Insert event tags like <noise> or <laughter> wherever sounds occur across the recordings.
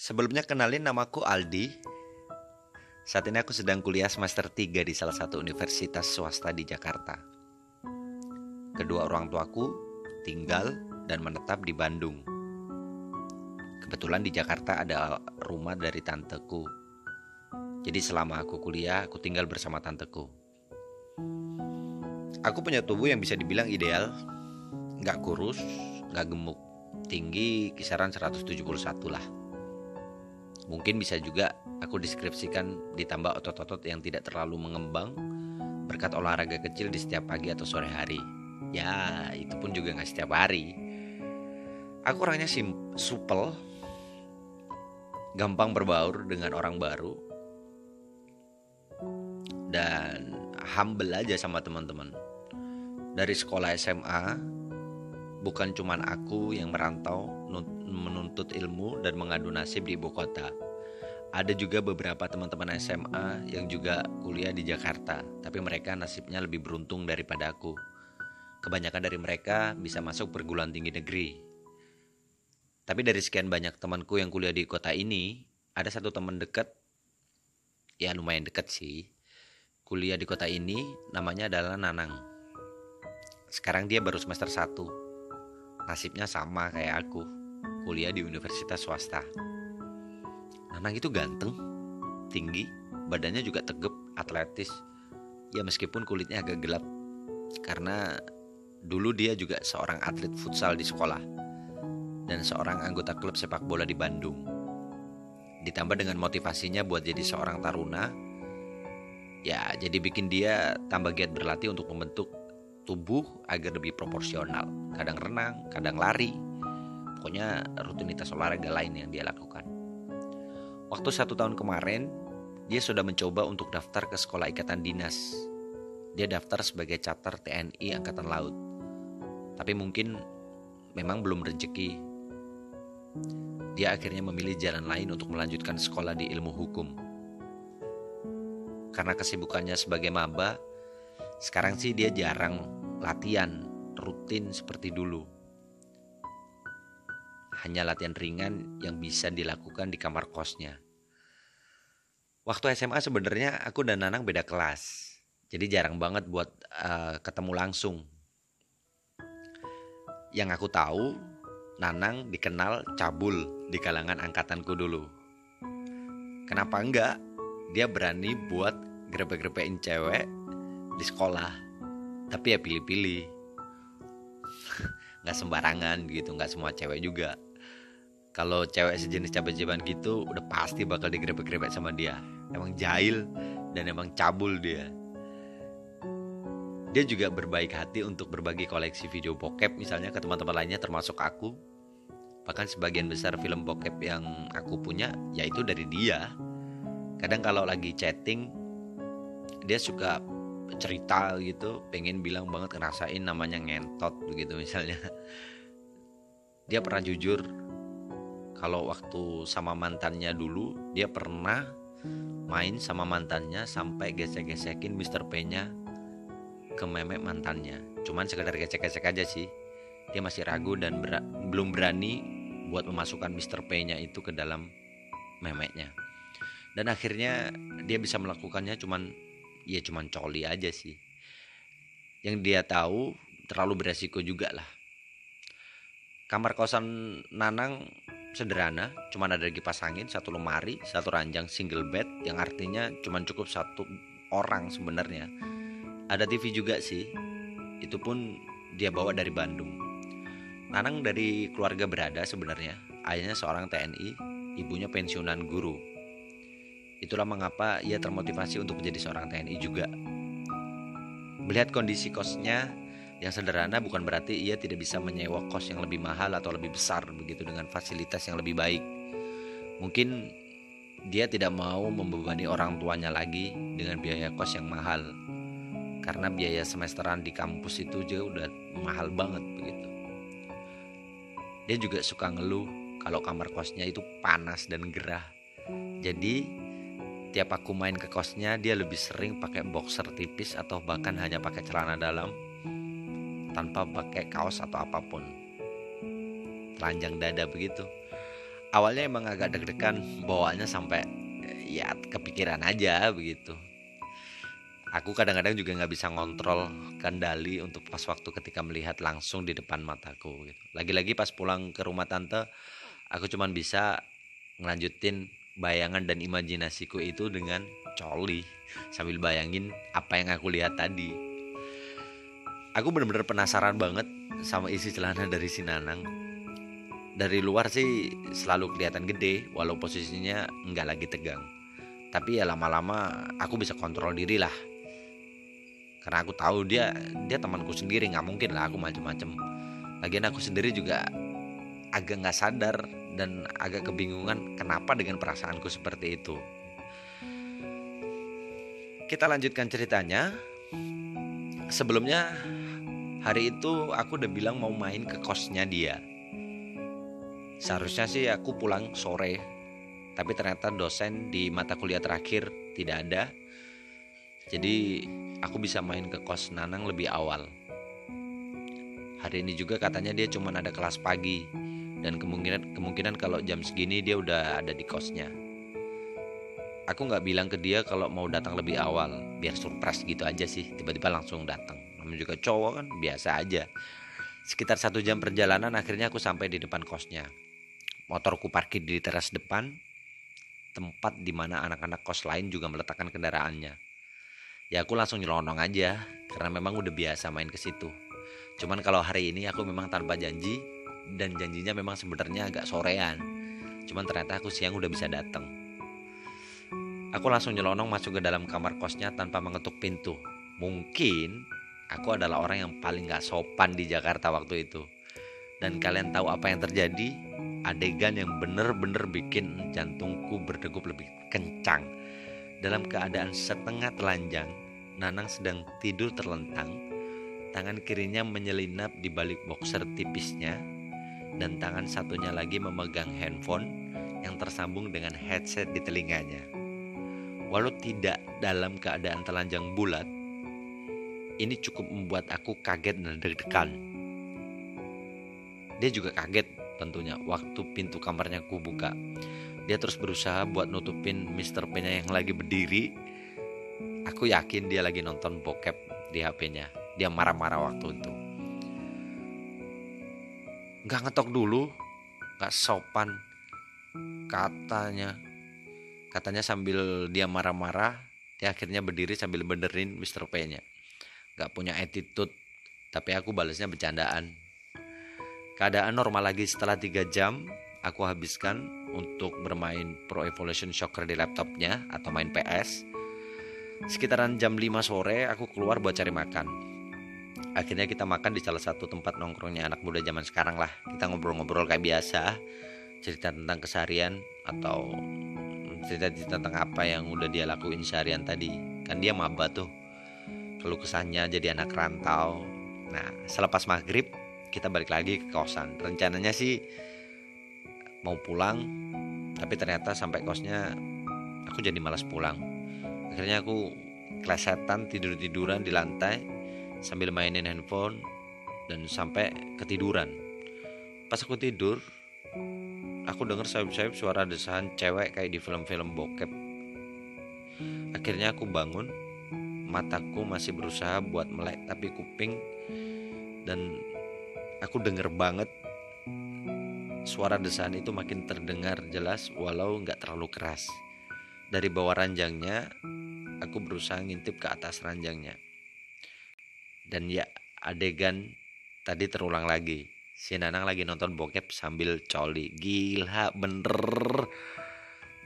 Sebelumnya kenalin namaku Aldi. Saat ini aku sedang kuliah semester 3 di salah satu universitas swasta di Jakarta. Kedua orang tuaku tinggal dan menetap di Bandung. Kebetulan di Jakarta ada rumah dari tanteku. Jadi selama aku kuliah, aku tinggal bersama tanteku. Aku punya tubuh yang bisa dibilang ideal, nggak kurus, nggak gemuk, tinggi kisaran 171 lah. Mungkin bisa juga aku deskripsikan ditambah otot-otot yang tidak terlalu mengembang berkat olahraga kecil di setiap pagi atau sore hari. Ya, itu pun juga nggak setiap hari. Aku orangnya sim supel, gampang berbaur dengan orang baru, dan humble aja sama teman-teman. Dari sekolah SMA, bukan cuman aku yang merantau menuntut ilmu dan mengadu nasib di ibu kota. Ada juga beberapa teman-teman SMA yang juga kuliah di Jakarta, tapi mereka nasibnya lebih beruntung daripada aku. Kebanyakan dari mereka bisa masuk perguruan tinggi negeri. Tapi dari sekian banyak temanku yang kuliah di kota ini, ada satu teman dekat, ya lumayan dekat sih, kuliah di kota ini namanya adalah Nanang. Sekarang dia baru semester 1. Nasibnya sama kayak aku kuliah di universitas swasta. Nanang itu ganteng, tinggi, badannya juga tegap, atletis. Ya meskipun kulitnya agak gelap karena dulu dia juga seorang atlet futsal di sekolah dan seorang anggota klub sepak bola di Bandung. Ditambah dengan motivasinya buat jadi seorang taruna, ya jadi bikin dia tambah giat berlatih untuk membentuk tubuh agar lebih proporsional. Kadang renang, kadang lari, pokoknya rutinitas olahraga lain yang dia lakukan. Waktu satu tahun kemarin, dia sudah mencoba untuk daftar ke sekolah ikatan dinas. Dia daftar sebagai cater TNI Angkatan Laut. Tapi mungkin memang belum rezeki. Dia akhirnya memilih jalan lain untuk melanjutkan sekolah di ilmu hukum. Karena kesibukannya sebagai maba, sekarang sih dia jarang latihan rutin seperti dulu hanya latihan ringan yang bisa dilakukan di kamar kosnya. Waktu SMA sebenarnya aku dan Nanang beda kelas, jadi jarang banget buat uh, ketemu langsung. Yang aku tahu, Nanang dikenal cabul di kalangan angkatanku dulu. Kenapa enggak? Dia berani buat grepe-grepein cewek di sekolah. Tapi ya pilih-pilih. <laughs> nggak sembarangan gitu, nggak semua cewek juga kalau cewek sejenis cabai-caban gitu udah pasti bakal digrebek-grebek sama dia. Emang jahil dan emang cabul dia. Dia juga berbaik hati untuk berbagi koleksi video bokep misalnya ke teman-teman lainnya termasuk aku. Bahkan sebagian besar film bokep yang aku punya yaitu dari dia. Kadang kalau lagi chatting dia suka cerita gitu pengen bilang banget ngerasain namanya ngentot begitu misalnya. Dia pernah jujur kalau waktu sama mantannya dulu dia pernah main sama mantannya sampai gesek-gesekin Mr. P-nya ke memek mantannya. Cuman sekedar gesek-gesek aja sih. Dia masih ragu dan ber belum berani buat memasukkan Mr. P-nya itu ke dalam memeknya. Dan akhirnya dia bisa melakukannya cuman ya cuman coli aja sih. Yang dia tahu terlalu beresiko juga lah. Kamar kosan Nanang sederhana, cuma ada kipas angin, satu lemari, satu ranjang single bed yang artinya cuma cukup satu orang sebenarnya. Ada TV juga sih. Itu pun dia bawa dari Bandung. Nanang dari keluarga berada sebenarnya. Ayahnya seorang TNI, ibunya pensiunan guru. Itulah mengapa ia termotivasi untuk menjadi seorang TNI juga. Melihat kondisi kosnya yang sederhana bukan berarti ia tidak bisa menyewa kos yang lebih mahal atau lebih besar begitu dengan fasilitas yang lebih baik. Mungkin dia tidak mau membebani orang tuanya lagi dengan biaya kos yang mahal. Karena biaya semesteran di kampus itu juga udah mahal banget begitu. Dia juga suka ngeluh kalau kamar kosnya itu panas dan gerah. Jadi tiap aku main ke kosnya dia lebih sering pakai boxer tipis atau bahkan hanya pakai celana dalam tanpa pakai kaos atau apa pun telanjang dada begitu awalnya emang agak deg-degan bawaannya sampai ya kepikiran aja begitu aku kadang-kadang juga nggak bisa ngontrol kendali untuk pas waktu ketika melihat langsung di depan mataku gitu. Lagi-lagi pas pulang ke rumah tante, aku cuman bisa ngelanjutin bayangan dan imajinasiku itu dengan coli sambil bayangin apa yang aku lihat tadi. Aku bener-bener penasaran banget sama isi celana dari si Nanang. Dari luar sih selalu kelihatan gede, walau posisinya nggak lagi tegang. Tapi ya lama-lama aku bisa kontrol diri lah karena aku tahu dia dia temanku sendiri nggak mungkin lah aku macem-macem lagian aku sendiri juga agak nggak sadar dan agak kebingungan kenapa dengan perasaanku seperti itu kita lanjutkan ceritanya sebelumnya hari itu aku udah bilang mau main ke kosnya dia seharusnya sih aku pulang sore tapi ternyata dosen di mata kuliah terakhir tidak ada jadi aku bisa main ke kos Nanang lebih awal. Hari ini juga katanya dia cuma ada kelas pagi dan kemungkinan kemungkinan kalau jam segini dia udah ada di kosnya. Aku nggak bilang ke dia kalau mau datang lebih awal, biar surprise gitu aja sih. Tiba-tiba langsung datang. Namanya juga cowok kan biasa aja. Sekitar satu jam perjalanan akhirnya aku sampai di depan kosnya. Motorku parkir di teras depan, tempat di mana anak-anak kos lain juga meletakkan kendaraannya ya aku langsung nyelonong aja karena memang udah biasa main ke situ. Cuman kalau hari ini aku memang tanpa janji dan janjinya memang sebenarnya agak sorean. Cuman ternyata aku siang udah bisa datang. Aku langsung nyelonong masuk ke dalam kamar kosnya tanpa mengetuk pintu. Mungkin aku adalah orang yang paling gak sopan di Jakarta waktu itu. Dan kalian tahu apa yang terjadi? Adegan yang bener-bener bikin jantungku berdegup lebih kencang. Dalam keadaan setengah telanjang, Nanang sedang tidur terlentang, tangan kirinya menyelinap di balik boxer tipisnya, dan tangan satunya lagi memegang handphone yang tersambung dengan headset di telinganya. Walau tidak dalam keadaan telanjang bulat, ini cukup membuat aku kaget dan deg-degan. Dia juga kaget tentunya waktu pintu kamarnya ku buka. Dia terus berusaha buat nutupin Mr. P-nya yang lagi berdiri Aku yakin dia lagi nonton bokep di HP-nya. Dia marah-marah waktu itu. Gak ngetok dulu, gak sopan. Katanya, katanya sambil dia marah-marah, dia akhirnya berdiri sambil benerin Mr. P-nya. Gak punya attitude, tapi aku balasnya bercandaan. Keadaan normal lagi setelah 3 jam, aku habiskan untuk bermain Pro Evolution Soccer di laptopnya atau main PS Sekitaran jam 5 sore aku keluar buat cari makan. Akhirnya kita makan di salah satu tempat nongkrongnya anak muda zaman sekarang lah. Kita ngobrol-ngobrol kayak biasa, cerita tentang keseharian atau cerita tentang apa yang udah dia lakuin seharian tadi. Kan dia maba tuh. Kalau kesannya jadi anak rantau. Nah, selepas maghrib kita balik lagi ke kosan. Rencananya sih mau pulang, tapi ternyata sampai kosnya aku jadi malas pulang akhirnya aku klesetan tidur tiduran di lantai sambil mainin handphone dan sampai ketiduran pas aku tidur aku dengar sayup-sayup suara desahan cewek kayak di film-film bokep akhirnya aku bangun mataku masih berusaha buat melek tapi kuping dan aku denger banget suara desahan itu makin terdengar jelas walau nggak terlalu keras dari bawah ranjangnya aku berusaha ngintip ke atas ranjangnya. Dan ya, adegan tadi terulang lagi. Si Nanang lagi nonton bokep sambil coli. Gila, bener.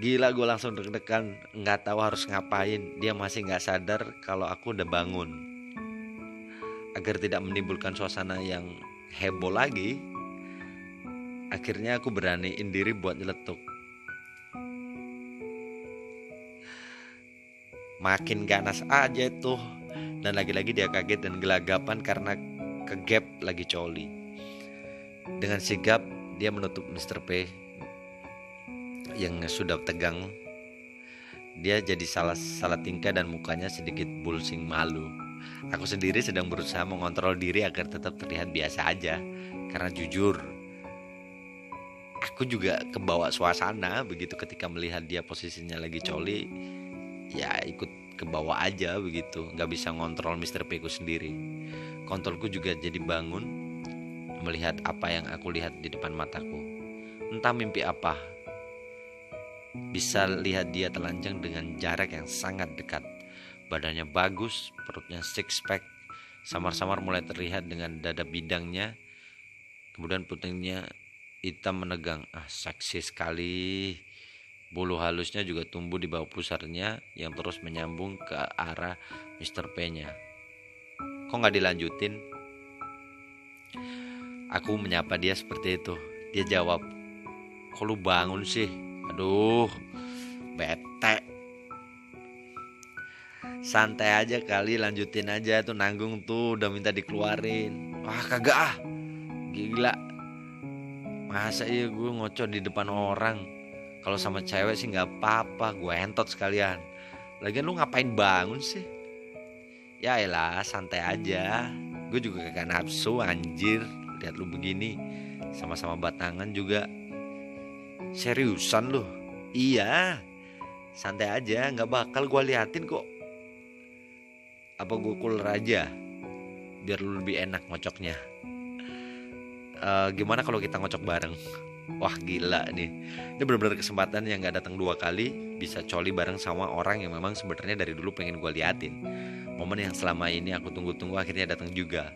Gila gue langsung deg-degan. Nggak tahu harus ngapain. Dia masih nggak sadar kalau aku udah bangun. Agar tidak menimbulkan suasana yang heboh lagi, akhirnya aku beraniin diri buat nyeletuk makin ganas aja tuh dan lagi-lagi dia kaget dan gelagapan karena kegap lagi coli dengan sigap dia menutup Mr. P yang sudah tegang dia jadi salah salah tingkah dan mukanya sedikit bulsing malu aku sendiri sedang berusaha mengontrol diri agar tetap terlihat biasa aja karena jujur aku juga kebawa suasana begitu ketika melihat dia posisinya lagi coli ya ikut kebawa aja begitu nggak bisa ngontrol Mr. P ku sendiri kontrolku juga jadi bangun melihat apa yang aku lihat di depan mataku entah mimpi apa bisa lihat dia telanjang dengan jarak yang sangat dekat. Badannya bagus perutnya six pack samar-samar mulai terlihat dengan dada bidangnya. Kemudian putingnya hitam menegang. Ah seksi sekali. Bulu halusnya juga tumbuh di bawah pusarnya yang terus menyambung ke arah Mr. P nya kok nggak dilanjutin? Aku menyapa dia seperti itu. Dia jawab kok lu bangun sih aduh bete. Santai aja kali lanjutin aja tuh nanggung tuh udah minta dikeluarin. Wah kagak ah. Gila. Masa iya gue ngocok di depan orang? Kalau sama cewek sih nggak apa-apa gue entot sekalian. Lagian lu ngapain bangun sih? Ya elah santai aja. Gue juga kagak nafsu anjir. Lihat lu begini sama-sama batangan juga seriusan lu? Iya. Santai aja nggak bakal gue liatin kok. Apa gue cooler aja? Biar lu lebih enak ngocoknya. Uh, gimana kalau kita ngocok bareng? Wah gila nih. Ini benar-benar kesempatan yang nggak datang dua kali. Bisa coli bareng sama orang yang memang sebenarnya dari dulu pengen gue liatin. Momen yang selama ini aku tunggu-tunggu akhirnya datang juga.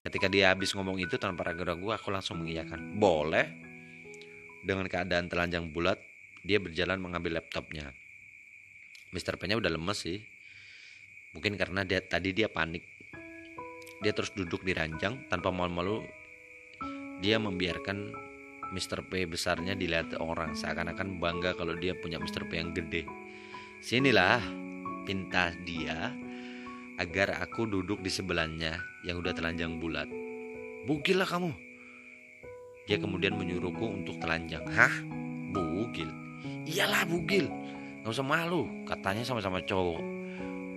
Ketika dia habis ngomong itu tanpa ragu-ragu aku langsung mengiyakan. Boleh dengan keadaan telanjang bulat dia berjalan mengambil laptopnya Mr. P nya udah lemes sih mungkin karena dia tadi dia panik dia terus duduk di ranjang tanpa malu-malu dia membiarkan Mr. P besarnya dilihat orang seakan-akan bangga kalau dia punya Mr. P yang gede. Sinilah pinta dia agar aku duduk di sebelahnya yang udah telanjang bulat. Bugil lah kamu. Dia kemudian menyuruhku untuk telanjang. Hah? Bugil? Iyalah bugil. Gak usah malu. Katanya sama-sama cowok.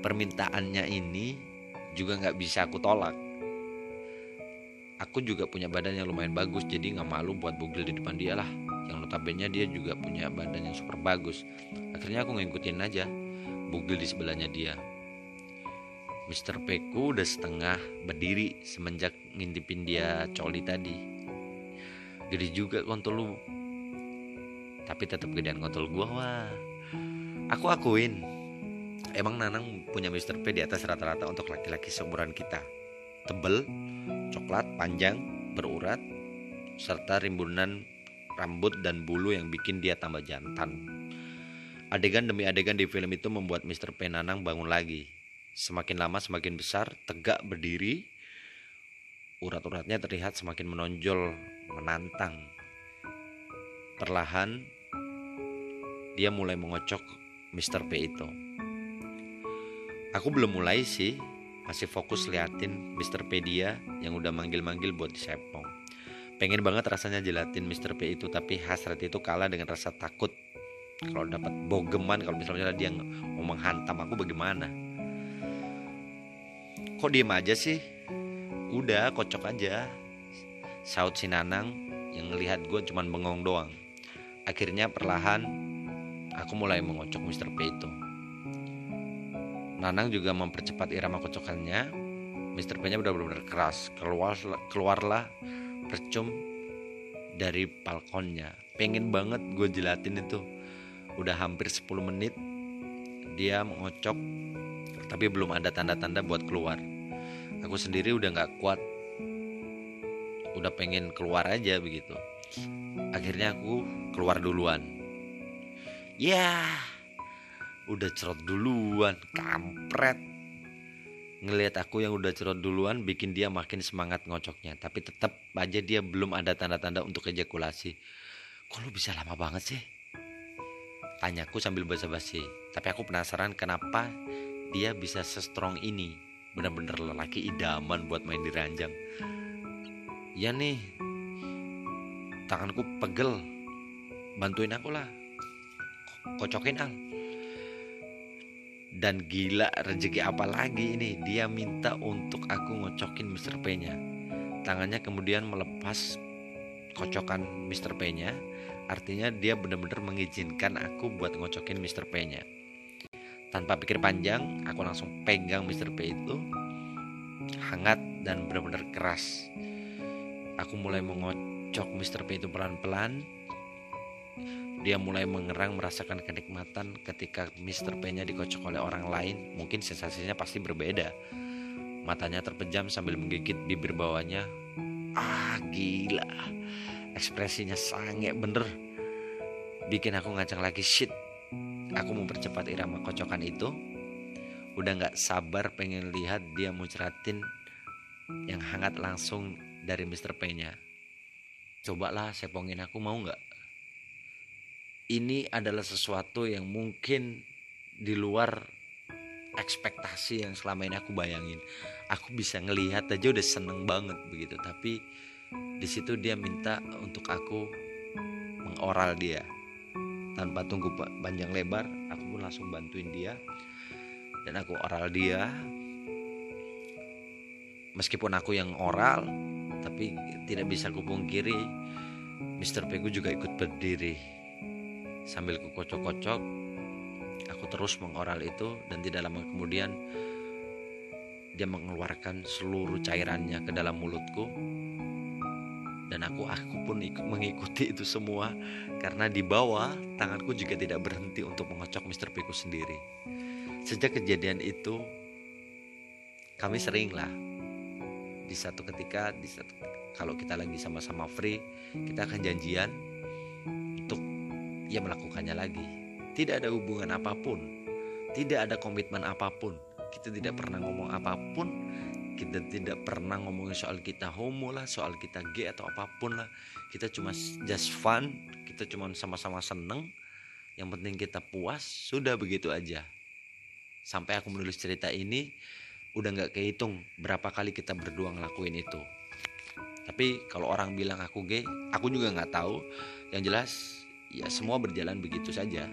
Permintaannya ini juga gak bisa aku tolak aku juga punya badan yang lumayan bagus jadi nggak malu buat bugil di depan dia lah yang notabene dia juga punya badan yang super bagus akhirnya aku ngikutin aja bugil di sebelahnya dia Mr. Peku udah setengah berdiri semenjak ngintipin dia coli tadi gede juga kontol lu tapi tetap gedean kontol gua wah aku akuin emang Nanang punya Mr. P di atas rata-rata untuk laki-laki seumuran kita tebel coklat panjang berurat serta rimbunan rambut dan bulu yang bikin dia tambah jantan. Adegan demi adegan di film itu membuat Mr. Penanang bangun lagi. Semakin lama semakin besar, tegak berdiri. Urat-uratnya terlihat semakin menonjol, menantang. Perlahan, dia mulai mengocok Mr. P itu. Aku belum mulai sih, masih fokus liatin Mr. P dia yang udah manggil-manggil buat disepong. Pengen banget rasanya jelatin Mr. P itu tapi hasrat itu kalah dengan rasa takut kalau dapat bogeman kalau misalnya dia mau menghantam aku bagaimana kok diem aja sih udah kocok aja saut si Nanang yang ngelihat gue cuman bengong doang akhirnya perlahan aku mulai mengocok Mr. P itu Nanang juga mempercepat irama kocokannya. Mr. P-nya udah benar-benar keras. Keluar keluarlah percum dari balkonnya. Pengen banget gue jelatin itu. Udah hampir 10 menit dia mengocok tapi belum ada tanda-tanda buat keluar. Aku sendiri udah nggak kuat. Udah pengen keluar aja begitu. Akhirnya aku keluar duluan. Ya, yeah udah cerot duluan kampret. Ngelihat aku yang udah cerot duluan bikin dia makin semangat ngocoknya. Tapi tetap aja dia belum ada tanda-tanda untuk ejakulasi. Kok lu bisa lama banget sih? Tanyaku sambil basa-basi. Tapi aku penasaran kenapa dia bisa se-strong ini. Bener-bener lelaki idaman buat main di ranjang ya nih tanganku pegel bantuin aku lah kocokin al dan gila rezeki apa lagi ini dia minta untuk aku ngocokin Mr. P nya tangannya kemudian melepas kocokan Mr. P-nya, artinya dia benar-benar mengizinkan aku buat ngocokin Mr. P-nya. Tanpa pikir panjang, aku langsung pegang Mr. P itu hangat dan benar-benar keras. Aku mulai mengocok Mr. P itu pelan-pelan. Dia mulai mengerang merasakan kenikmatan ketika Mr. P-nya dikocok oleh orang lain. Mungkin sensasinya pasti berbeda. Matanya terpejam sambil menggigit bibir bawahnya. Ah gila. Ekspresinya sangat bener. Bikin aku ngacang lagi shit aku mau percepat irama kocokan itu udah nggak sabar pengen lihat dia muncratin yang hangat langsung dari Mr. P-nya. Cobalah sepongin aku mau nggak? Ini adalah sesuatu yang mungkin di luar ekspektasi yang selama ini aku bayangin. Aku bisa ngelihat aja udah seneng banget begitu. Tapi di situ dia minta untuk aku mengoral dia tanpa tunggu panjang lebar aku pun langsung bantuin dia dan aku oral dia meskipun aku yang oral tapi tidak bisa kupungkiri Mr. Pegu juga ikut berdiri sambil ku kocok-kocok aku terus mengoral itu dan tidak lama kemudian dia mengeluarkan seluruh cairannya ke dalam mulutku dan aku aku pun ikut mengikuti itu semua karena di bawah tanganku juga tidak berhenti untuk mengocok Mr. Piku sendiri. Sejak kejadian itu kami sering lah di satu ketika di satu, kalau kita lagi sama-sama free kita akan janjian untuk ya melakukannya lagi. Tidak ada hubungan apa pun, tidak ada komitmen apa pun. Kita tidak pernah ngomong apa pun, kita tidak pernah ngomongin soal kita homo lah soal kita gay atau apa pun lah kita cuma just fun kita cuma sama-sama seneng yang penting kita puas sudah begitu aja sampai aku menulis cerita ini udah nggak kehitung berapa kali kita berdua ngelakuin itu. Tapi kalau orang bilang aku gay aku juga nggak tahu. Yang jelas ya semua berjalan begitu saja